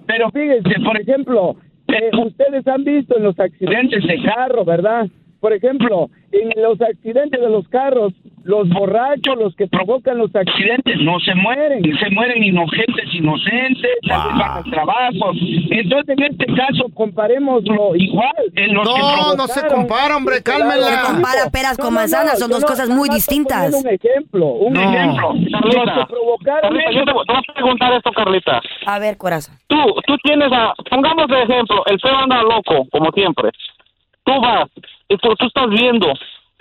Pero fíjense, por ejemplo, eh, ustedes han visto en los accidentes de carro, ¿verdad? Por ejemplo, en los accidentes de los carros, los borrachos, los que provocan los accidentes, no se mueren, se mueren inocentes, inocentes, tal vez van al trabajo. Entonces, en este caso, comparémoslo igual. En los que No, no se compara, hombre, cálmela. no, Compara peras con no, no, manzanas, son yo dos no- cosas muy distintas. Un ejemplo, un No. ejemplo. Los que provocaron Carlita, yo te voy a preguntar esto, Carlita. A ver, corazón. Tú, tú tienes a, pongamos de ejemplo, el feo anda loco, como siempre. Tú vas y tú, tú estás viendo,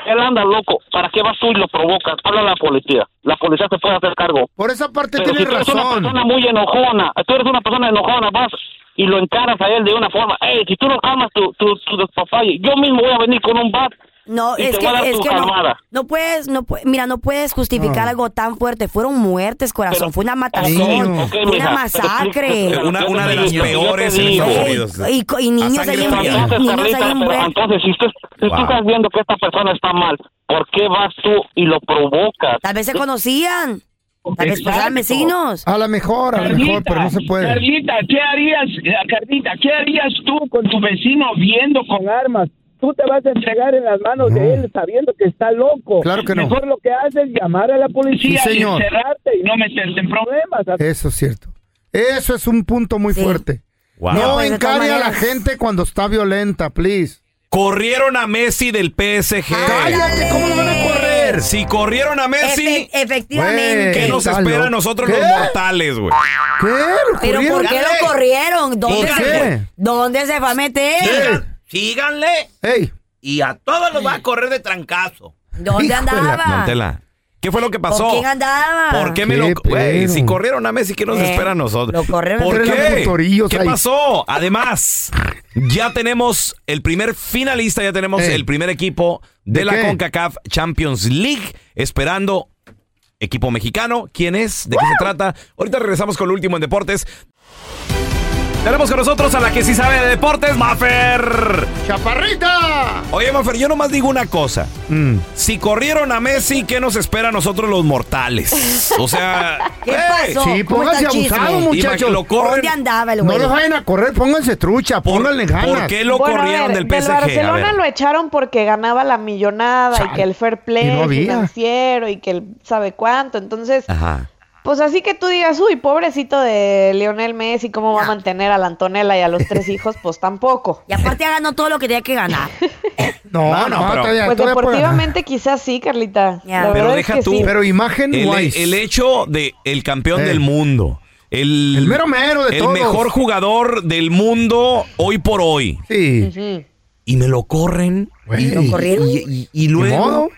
él anda loco, ¿para qué vas tú y lo provocas? Habla a la policía, la policía se puede hacer cargo. Por esa parte Pero si tienes tú eres una razón. persona muy enojona, tú eres una persona enojona, vas y lo encaras a él de una forma, hey, si tú no calmas tu, tu, tu despapalle, yo mismo voy a venir con un bat No, y es te que, voy a dar es tu que no, calmada. no puedes, no pu- mira, no puedes justificar No. algo tan fuerte. Fueron muertes, corazón. Fue una matación, Ok, fue una mija, masacre. pero- Una, de las digo, yo te peores en digo. Estados Unidos. Y, co- y niños ahí sangre en, fría. Entonces, niños Carlita, ahí pero envueltos. entonces, si, usted, si Wow. tú estás viendo que esta persona está mal, ¿por qué vas tú y lo provocas? Tal vez se conocían. Tal vez pues, eran Exacto. vecinos. A lo mejor, a lo mejor, pero no se puede. Carlita, ¿qué harías, eh, Carlita, qué harías tú con tu vecino viendo con armas? Tú te vas a entregar en las manos de él sabiendo que está loco. Claro que no. Mejor lo que haces es llamar a la policía Sí, y encerrarte y no meterte en problemas. Eso es cierto. Eso es un punto muy fuerte. Wow. No pues, encare a la gente cuando está violenta, please. Corrieron a Messi del PSG. Cállate, ¿cómo lo van a correr? Si corrieron a Messi, Efe- efectivamente. ¿qué nos espera a nosotros ¿Qué? los mortales, güey? ¿Qué? ¿Lo Pero ¿por qué lo corrieron? ¿Dónde, ¿Por se, qué? fue? ¿Dónde se va a meter? Síganle Ey, y a todos los va a correr de trancazo. ¿Dónde Híjole, andaba? ¿Qué fue lo que pasó? ¿Con quién andaba? ¿Por qué me Qué lo... Güey, pedo. si corrieron a Messi, ¿qué nos Eh, espera a nosotros? lo corrieron ¿Por qué? ¿Qué ahí. pasó? Además, ya tenemos el primer finalista, ya tenemos Eh. el primer equipo de, ¿De la qué? CONCACAF Champions League, esperando equipo mexicano. ¿Quién es? ¿De qué se trata? Ahorita regresamos con lo último en deportes. Tenemos con nosotros a la que sí sabe de deportes, Maffer. ¡Chaparrita! Oye, Maffer, yo nomás digo una cosa. Mm. Si corrieron a Messi, ¿qué nos espera a nosotros los mortales? O sea... ¿Qué pasó? Sí, ¿Cómo está pónganse abusados, muchachos. Lo corren. ¿Dónde andaba el No güey? los vayan a correr, pónganse trucha, pónganle ganas. ¿Por qué lo Bueno, a corrieron ver, del PSG? A Barcelona ver. lo echaron porque ganaba la millonada y que el fair play y no financiero y que el sabe cuánto. Entonces, Ajá. Pues así que tú digas, uy, pobrecito de Lionel Messi, ¿cómo va a mantener a la Antonella y a los tres hijos? Pues tampoco. Y aparte ya ganó todo lo que tenía que ganar. No, No, no, no, pero- todavía, Pues todavía puede ganar. deportivamente quizás sí, Carlita. Ya. La Pero deja es que tú. sí. Pero imagen El, wise. el hecho de el campeón Eh. del mundo. El, El mero mero de el todos. mejor jugador del mundo hoy por hoy. Sí. Y me lo corren. Güey. ¿Lo corrieron? Y, y- y luego.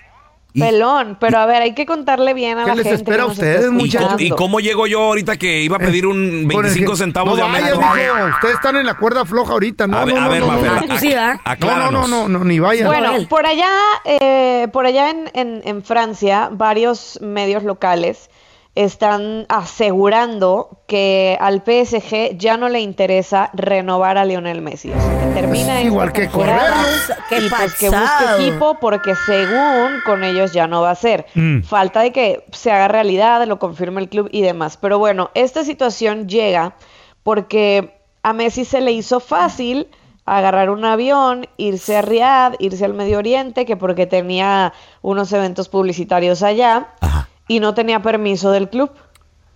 Y- Pelón, pero a ver, hay que contarle bien a ¿Qué la les gente. espera a ustedes, ¿Y, cómo, muchachos? y cómo llego yo ahorita que iba a pedir un Con el 25 que- centavos no de aumento? mijo. Ustedes están en la cuerda floja ahorita. No, a ver, no, a no, ver, no, no. No, no, no, no, no, ni vayan. Bueno, por allá, eh, por allá en, en- en Francia, varios medios locales están asegurando que al PSG ya no le interesa renovar a Lionel Messi. O sea, que termina Pues igual que temporada correrlo. ¿Qué y pues que busque equipo porque según con ellos ya no va a ser. Mm. Falta de que se haga realidad, lo confirme el club y demás. Pero bueno, esta situación llega porque a Messi se le hizo fácil agarrar un avión, irse a Riyadh, irse al Medio Oriente, que porque tenía unos eventos publicitarios allá y no tenía permiso del club.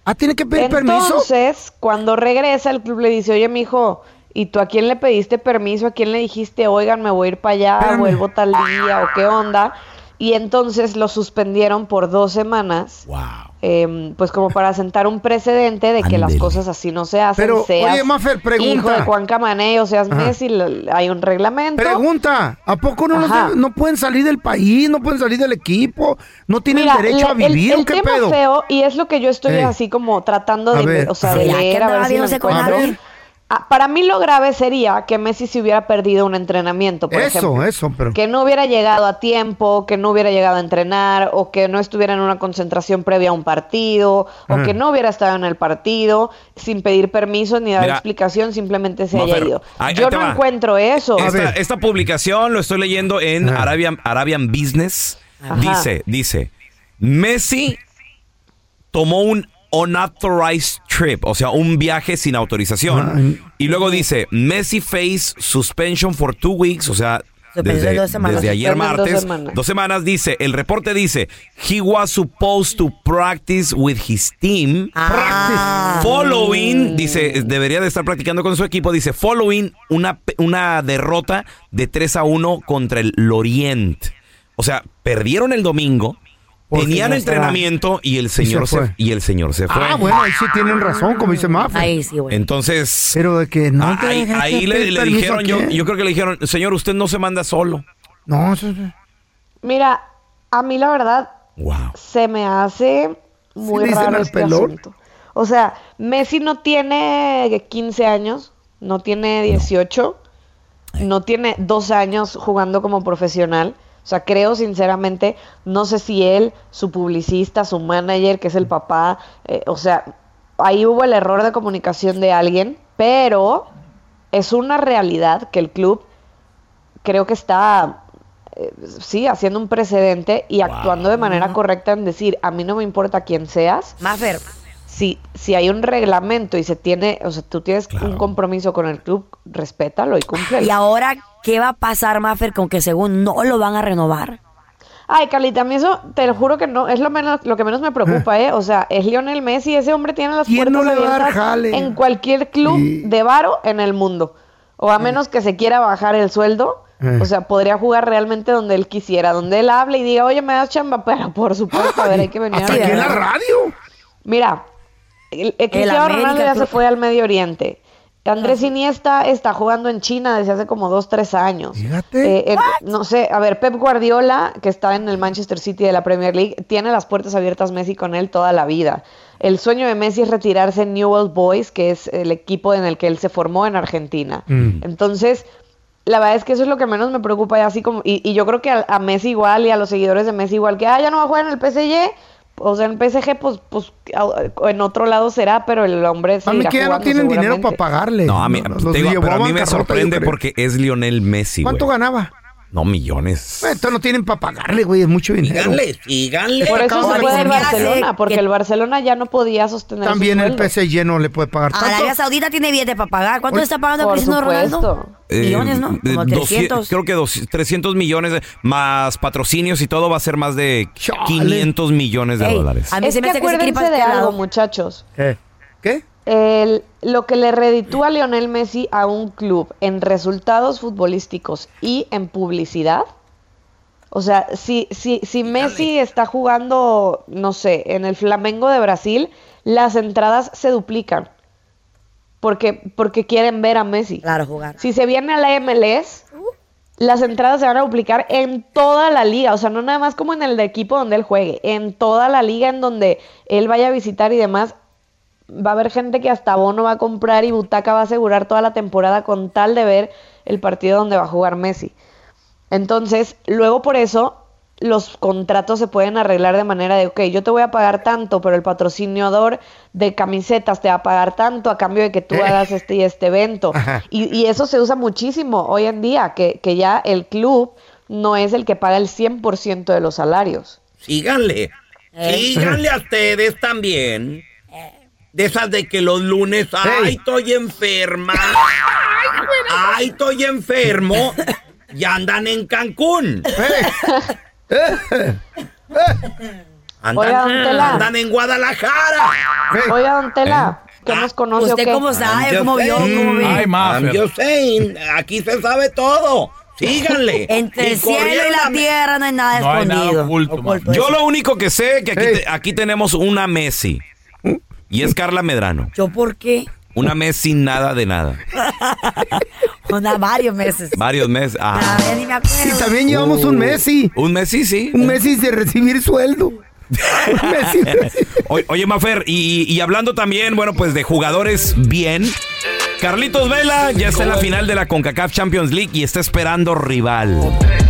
Ah, tiene que pedir permiso. Entonces, cuando regresa, el club le dice, oye, mijo, ¿y tú a quién le pediste permiso? ¿A quién le dijiste, oigan, me voy a ir para allá, Espérame. vuelvo tal día o qué onda? Y entonces lo suspendieron por dos semanas. em, pues como para sentar un precedente de que las cosas así no se hacen. Pero, seas oye, Mafer, pregunta. hijo de Juan Camaney o seas Ajá. Messi, hay un reglamento. Pregunta, ¿a poco no, los no pueden salir del país, no pueden salir del equipo, no tienen Mira, derecho la- a vivir el, o el qué tema pedo? feo, y es lo que yo estoy Ey. así como tratando A de, ver, o sea, de leer, a ver si con encuentro. alguien. Ah, para mí lo grave sería que Messi se hubiera perdido un entrenamiento, por Eso, ejemplo. eso, pero... Que no hubiera llegado a tiempo, que no hubiera llegado a entrenar, o que no estuviera en una concentración previa a un partido, o que no hubiera estado en el partido sin pedir permiso ni dar Mira, explicación, simplemente se no, haya pero ido. ahí- Yo ahí no va. encuentro eso. Esta, esta publicación lo estoy leyendo en. Arabian, Arabian Business. Ajá. Dice, dice, Messi tomó un unauthorized trip, o sea, un viaje sin autorización. Ay. Y luego dice, Messi face suspension for two weeks, o sea, desde, de dos semanas. desde ayer dos martes, semanas. dos semanas dice, el reporte dice, he was supposed to practice with his team. Ah. Following, dice, debería de estar practicando con su equipo, dice, following una, una derrota de 3 a 1 contra el Lorient. O sea, perdieron el domingo, tenían entrenamiento y el señor se se, fue. y el señor se fue. Ah, bueno, ahí sí tienen razón, como dice Mafer. Ahí sí, güey. Entonces, Pero de que no ah, te ahí, le, pedir le permiso, dijeron, yo, ¿qué? yo creo que le dijeron, señor, usted no se manda solo. No, eso es... Mira, a mí la verdad Wow. se me hace muy le dicen raro al este pelón? asunto. O sea, Messi no tiene 15 años, no tiene 18, no, tiene dos años jugando como profesional. O sea, creo sinceramente, no sé si él, su publicista, su manager, que es el papá, eh, o sea, ahí hubo el error de comunicación de alguien, pero es una realidad que el club creo que está, eh, sí, haciendo un precedente y actuando de manera correcta en decir, a mí no me importa quién seas. Mafer, Si, si hay un reglamento y se tiene, o sea, tú tienes un compromiso con el club, respétalo y cúmplelo. ¿y ahora qué va a pasar, Mafer, con que según no lo van a renovar? Ay, Carlita, a mí eso, te lo juro que no, es lo menos, lo que menos me preocupa, ¿eh? O sea, es Lionel Messi, ese hombre tiene las ¿Quién puertas no abiertas en cualquier club Sí. de varo en el mundo. O a menos que se quiera bajar el sueldo, Eh. o sea, podría jugar realmente donde él quisiera, donde él hable y diga, oye, me das chamba, pero por supuesto, a ver, hay que venir ¿Hasta a aquí en la ganar". radio? Mira, el, el Cristiano Ronaldo ya se fue al Medio Oriente. Andrés Iniesta está jugando en China desde hace como dos, tres años. Fíjate. Eh, eh, no sé, a ver, Pep Guardiola, que está en el Manchester City de la Premier League, tiene las puertas abiertas Messi con él toda la vida. El sueño de Messi es retirarse en Newell's Boys, que es el equipo en el que él se formó en Argentina. Mm. Entonces, la verdad es que eso es lo que menos me preocupa, y así como, y, y yo creo que a, a Messi igual y a los seguidores de Messi igual, que ah, ya no va a jugar en el PSG, O sea, en PSG, pues, pues en otro lado será, pero el hombre A mí que ya no tienen dinero para pagarle. No, a mí, Los te digo, pero a mí me sorprende porque es Lionel Messi. ¿Cuánto ganaba? No, millones. Eh, Entonces no tienen para pagarle, güey, es mucho dinero. síganle. Por eso se fue del. Barcelona, porque el Barcelona ya no podía sostener su También el. PSG no le puede pagar tanto. Arabia Saudita tiene billete para pagar. ¿Cuánto Oye, le está pagando por Cristiano Ronaldo? supuesto. Eh, Millones, ¿no? eh, Como 200, 300. creo que dos- 300 millones de- más patrocinios y todo va a ser más de 500 millones de Ey, dólares. a mí Es se me que hace que se de algo, muchachos. ¿Qué? ¿Qué? El- lo que le reditúa a Lionel Messi a un club en resultados futbolísticos y en publicidad. O sea, si, si, si Messi está jugando, no sé, en el Flamengo de Brasil, las entradas se duplican. Porque, porque quieren ver a Messi. Claro, jugar. Si se viene a la MLS, las entradas se van a duplicar en toda la liga. O sea, no nada más como en el de equipo donde él juegue. En toda la liga en donde él vaya a visitar y demás. Va a haber gente que hasta bono va a comprar y butaca va a asegurar toda la temporada con tal de ver el partido donde va a jugar Messi. Entonces, luego por eso los contratos se pueden arreglar de manera de, ok, yo te voy a pagar tanto, pero el patrocinador de camisetas te va a pagar tanto a cambio de que tú Eh. hagas este y este evento. Y, y eso se usa muchísimo hoy en día, que, que ya el club no es el que paga el 100% de los salarios. Síganle. Eh. Síganle a ustedes también. De esas de que los lunes, ay, estoy enferma. Ay, estoy enfermo. Y andan en Cancún. Andan, Oiga, don Tela. andan en Guadalajara. Oiga, don Tela, ¿qué nos conoce o ¿Usted qué? cómo sabe? ¿Cómo vio? ¿Cómo ve? Ay, I'm just saying. Aquí se sabe todo. Síganle. Entre Y el cielo y la tierra no hay nada No hay nada escondido. oculto, Oculto. Yo lo único que sé que aquí, te- aquí tenemos una Messi. Y es Carla Medrano. ¿Yo por qué? Una Messi nada de nada. Una, varios meses. Varios meses. Ah. Ya ni me acuerdo. Y también llevamos un Messi. Un Messi, sí. Un Messi de recibir sueldo. Un Messi de recibir- O- Oye, Mafer, y, y hablando también, bueno, pues de jugadores bien. Carlitos Vela ya está en la final de la CONCACAF Champions League y está esperando rival.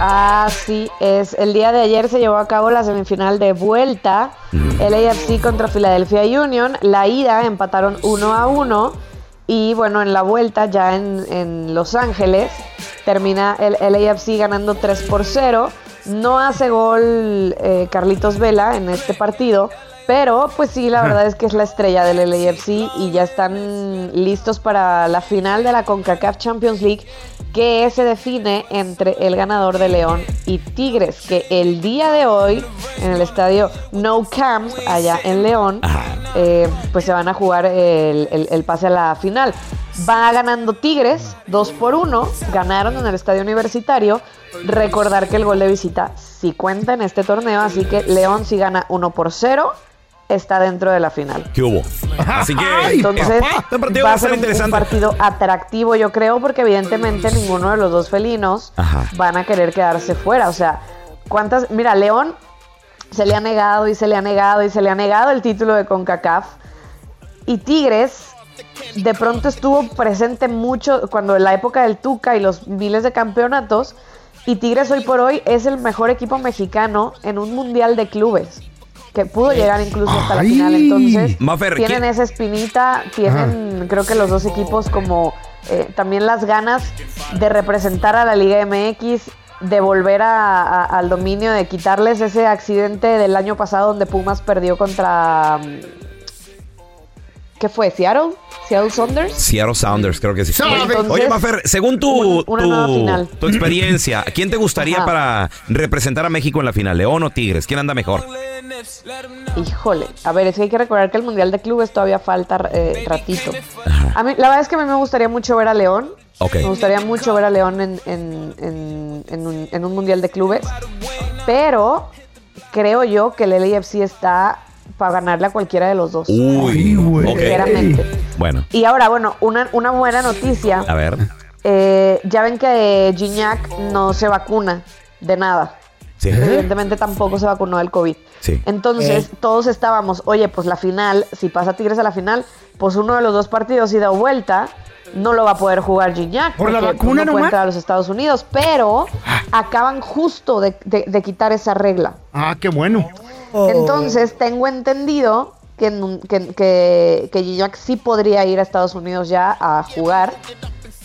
Así es. El día de ayer se llevó a cabo la semifinal de vuelta. El AFC contra Philadelphia Union. La ida empataron 1 a 1. Y bueno, en la vuelta, ya en, en Los Ángeles, termina el, el AFC ganando 3 por 0. No hace gol eh, Carlitos Vela en este partido. Pero pues sí, la verdad es que es la estrella del LAFC y ya están listos para la final de la CONCACAF Champions League que se define entre el ganador de León y Tigres, que el día de hoy en el estadio No Camp, allá en León, eh, pues se van a jugar el, el- el pase a la final. Va ganando Tigres 2 por 1, ganaron en el estadio universitario. Recordar que el gol de visita sí cuenta en este torneo, así que León si gana 1 por 0, está dentro de la final. ¿Qué hubo? Así que Entonces este partido va va a ser un, partido atractivo, yo creo, porque evidentemente ninguno de los dos felinos Ajá. van a querer quedarse fuera. O sea, ¿cuántas? Mira, León se le ha negado y se le ha negado y se le ha negado el título de CONCACAF. Y Tigres de pronto estuvo presente mucho cuando en la época del Tuca y los miles de campeonatos. Y Tigres hoy por hoy es el mejor equipo mexicano en un mundial de clubes. Que pudo llegar incluso hasta la final. Entonces, Mafer, tienen ¿quién- esa espinita, tienen creo que los dos equipos como eh, también las ganas de representar a la Liga MX, de volver a- a- al dominio, de quitarles ese accidente del año pasado donde Pumas perdió contra... ¿Qué fue? ¿Seattle? ¿Seattle Saunders? Seattle Sounders, creo que sí. Oye, Entonces, Oye, Mafer, según tu, una tu, experiencia, ¿a quién te gustaría Ajá. para representar a México en la final? ¿León o Tigres? ¿Quién anda mejor? Híjole, a ver, es que hay que recordar que el Mundial de Clubes todavía falta eh, ratito. A mí, la verdad es que a mí me gustaría mucho ver a León. Ok. Me gustaría mucho ver a León en, en- en- en un, en un Mundial de Clubes. Pero creo yo que el LAFC está para ganarle a cualquiera de los dos. Uy, ok. Sinceramente. Bueno, Y ahora, bueno, una, una buena noticia. a ver. Eh, ya ven que Gignac no se vacuna de nada. Sí. Evidentemente tampoco se vacunó del COVID. Sí. Entonces, Eh. todos estábamos, oye, pues la final, si pasa Tigres a la final, pues uno de los dos partidos ida o vuelta, no lo va a poder jugar Gignac. ¿Por la vacuna no nomás? a los Estados Unidos, pero acaban justo de, de- de quitar esa regla. Ah, qué bueno. Entonces, tengo entendido que, que, que, que Gignac sí podría ir a Estados Unidos ya a jugar.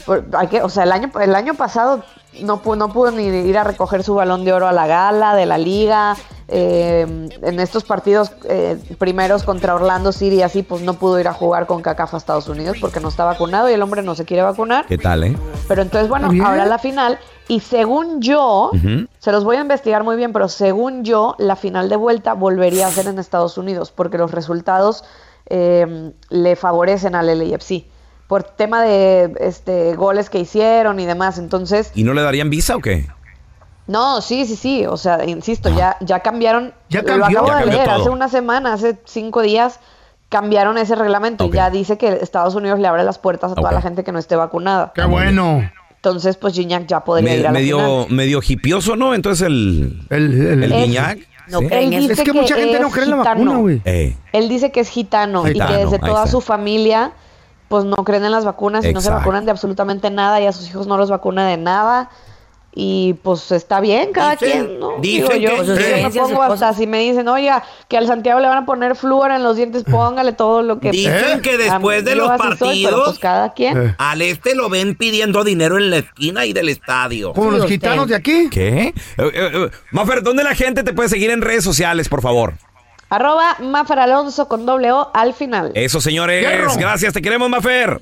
Por- hay que, o sea, el año, el año pasado no, no pudo ni ir a recoger su balón de oro a la gala de la liga. eh, en estos partidos eh, primeros contra Orlando City y así, pues no pudo ir a jugar con CACAF a Estados Unidos porque no está vacunado y el hombre no se quiere vacunar. ¿Qué tal, eh? Pero entonces, bueno, bien. ahora la final. Y según yo, se los voy a investigar muy bien, pero según yo, la final de vuelta volvería a ser en Estados Unidos, porque los resultados eh, le favorecen al LAFC. Por tema de este goles que hicieron y demás. Entonces, ¿Y no le darían visa o qué? no, sí, sí, sí. O sea, insisto, ya, ya cambiaron. Ya lo cambió. acabo Ya de leer todo. hace una semana, hace cinco días. Cambiaron ese reglamento y ya dice que Estados Unidos le abre las puertas a toda la gente que no esté vacunada. Qué bueno. Entonces, pues Gignac ya podría Me- ir a la final. medio, medio hipioso, ¿no? Entonces el... El, el, no ¿sí? creen Él dice Es que mucha que gente no es cree en la gitano. vacuna, güey. Eh, Él dice que es gitano y que desde toda su familia pues no creen en las vacunas y no se vacunan de absolutamente nada y a sus hijos no los vacuna de nada y pues está bien cada Dicen- quien, ¿no? dicen Digo yo, que- pues, yo me creencias, pongo hasta si me dicen, oiga, que al Santiago le van a poner flúor en los dientes, póngale todo lo que... Dicen que después de Yo los soy, pero, partidos, pues cada quien. al este lo ven pidiendo dinero en la esquina y del estadio. Como los gitanos de aquí. ¿Qué? Eh, eh, eh, Mafer, ¿dónde la gente te puede seguir en redes sociales, por favor? Arroba Mafer Alonso con doble O al final. Eso, señores. Gracias, te queremos, Mafer.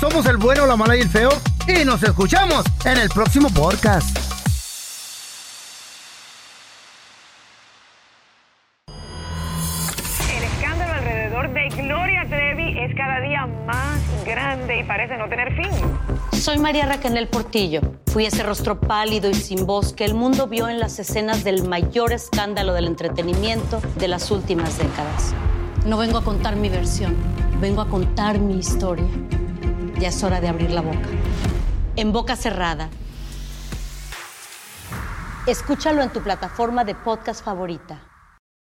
Somos el bueno, la mala y el feo. Y nos escuchamos en el próximo podcast. El escándalo alrededor de Gloria Trevi es cada día más grande y parece no tener fin. Soy María Raquel Portillo. Fui ese rostro pálido y sin voz que el mundo vio en las escenas del mayor escándalo del entretenimiento de las últimas décadas. No vengo a contar mi versión, vengo a contar mi historia. Ya es hora de abrir la boca. En boca cerrada. Escúchalo en tu plataforma de podcast favorita.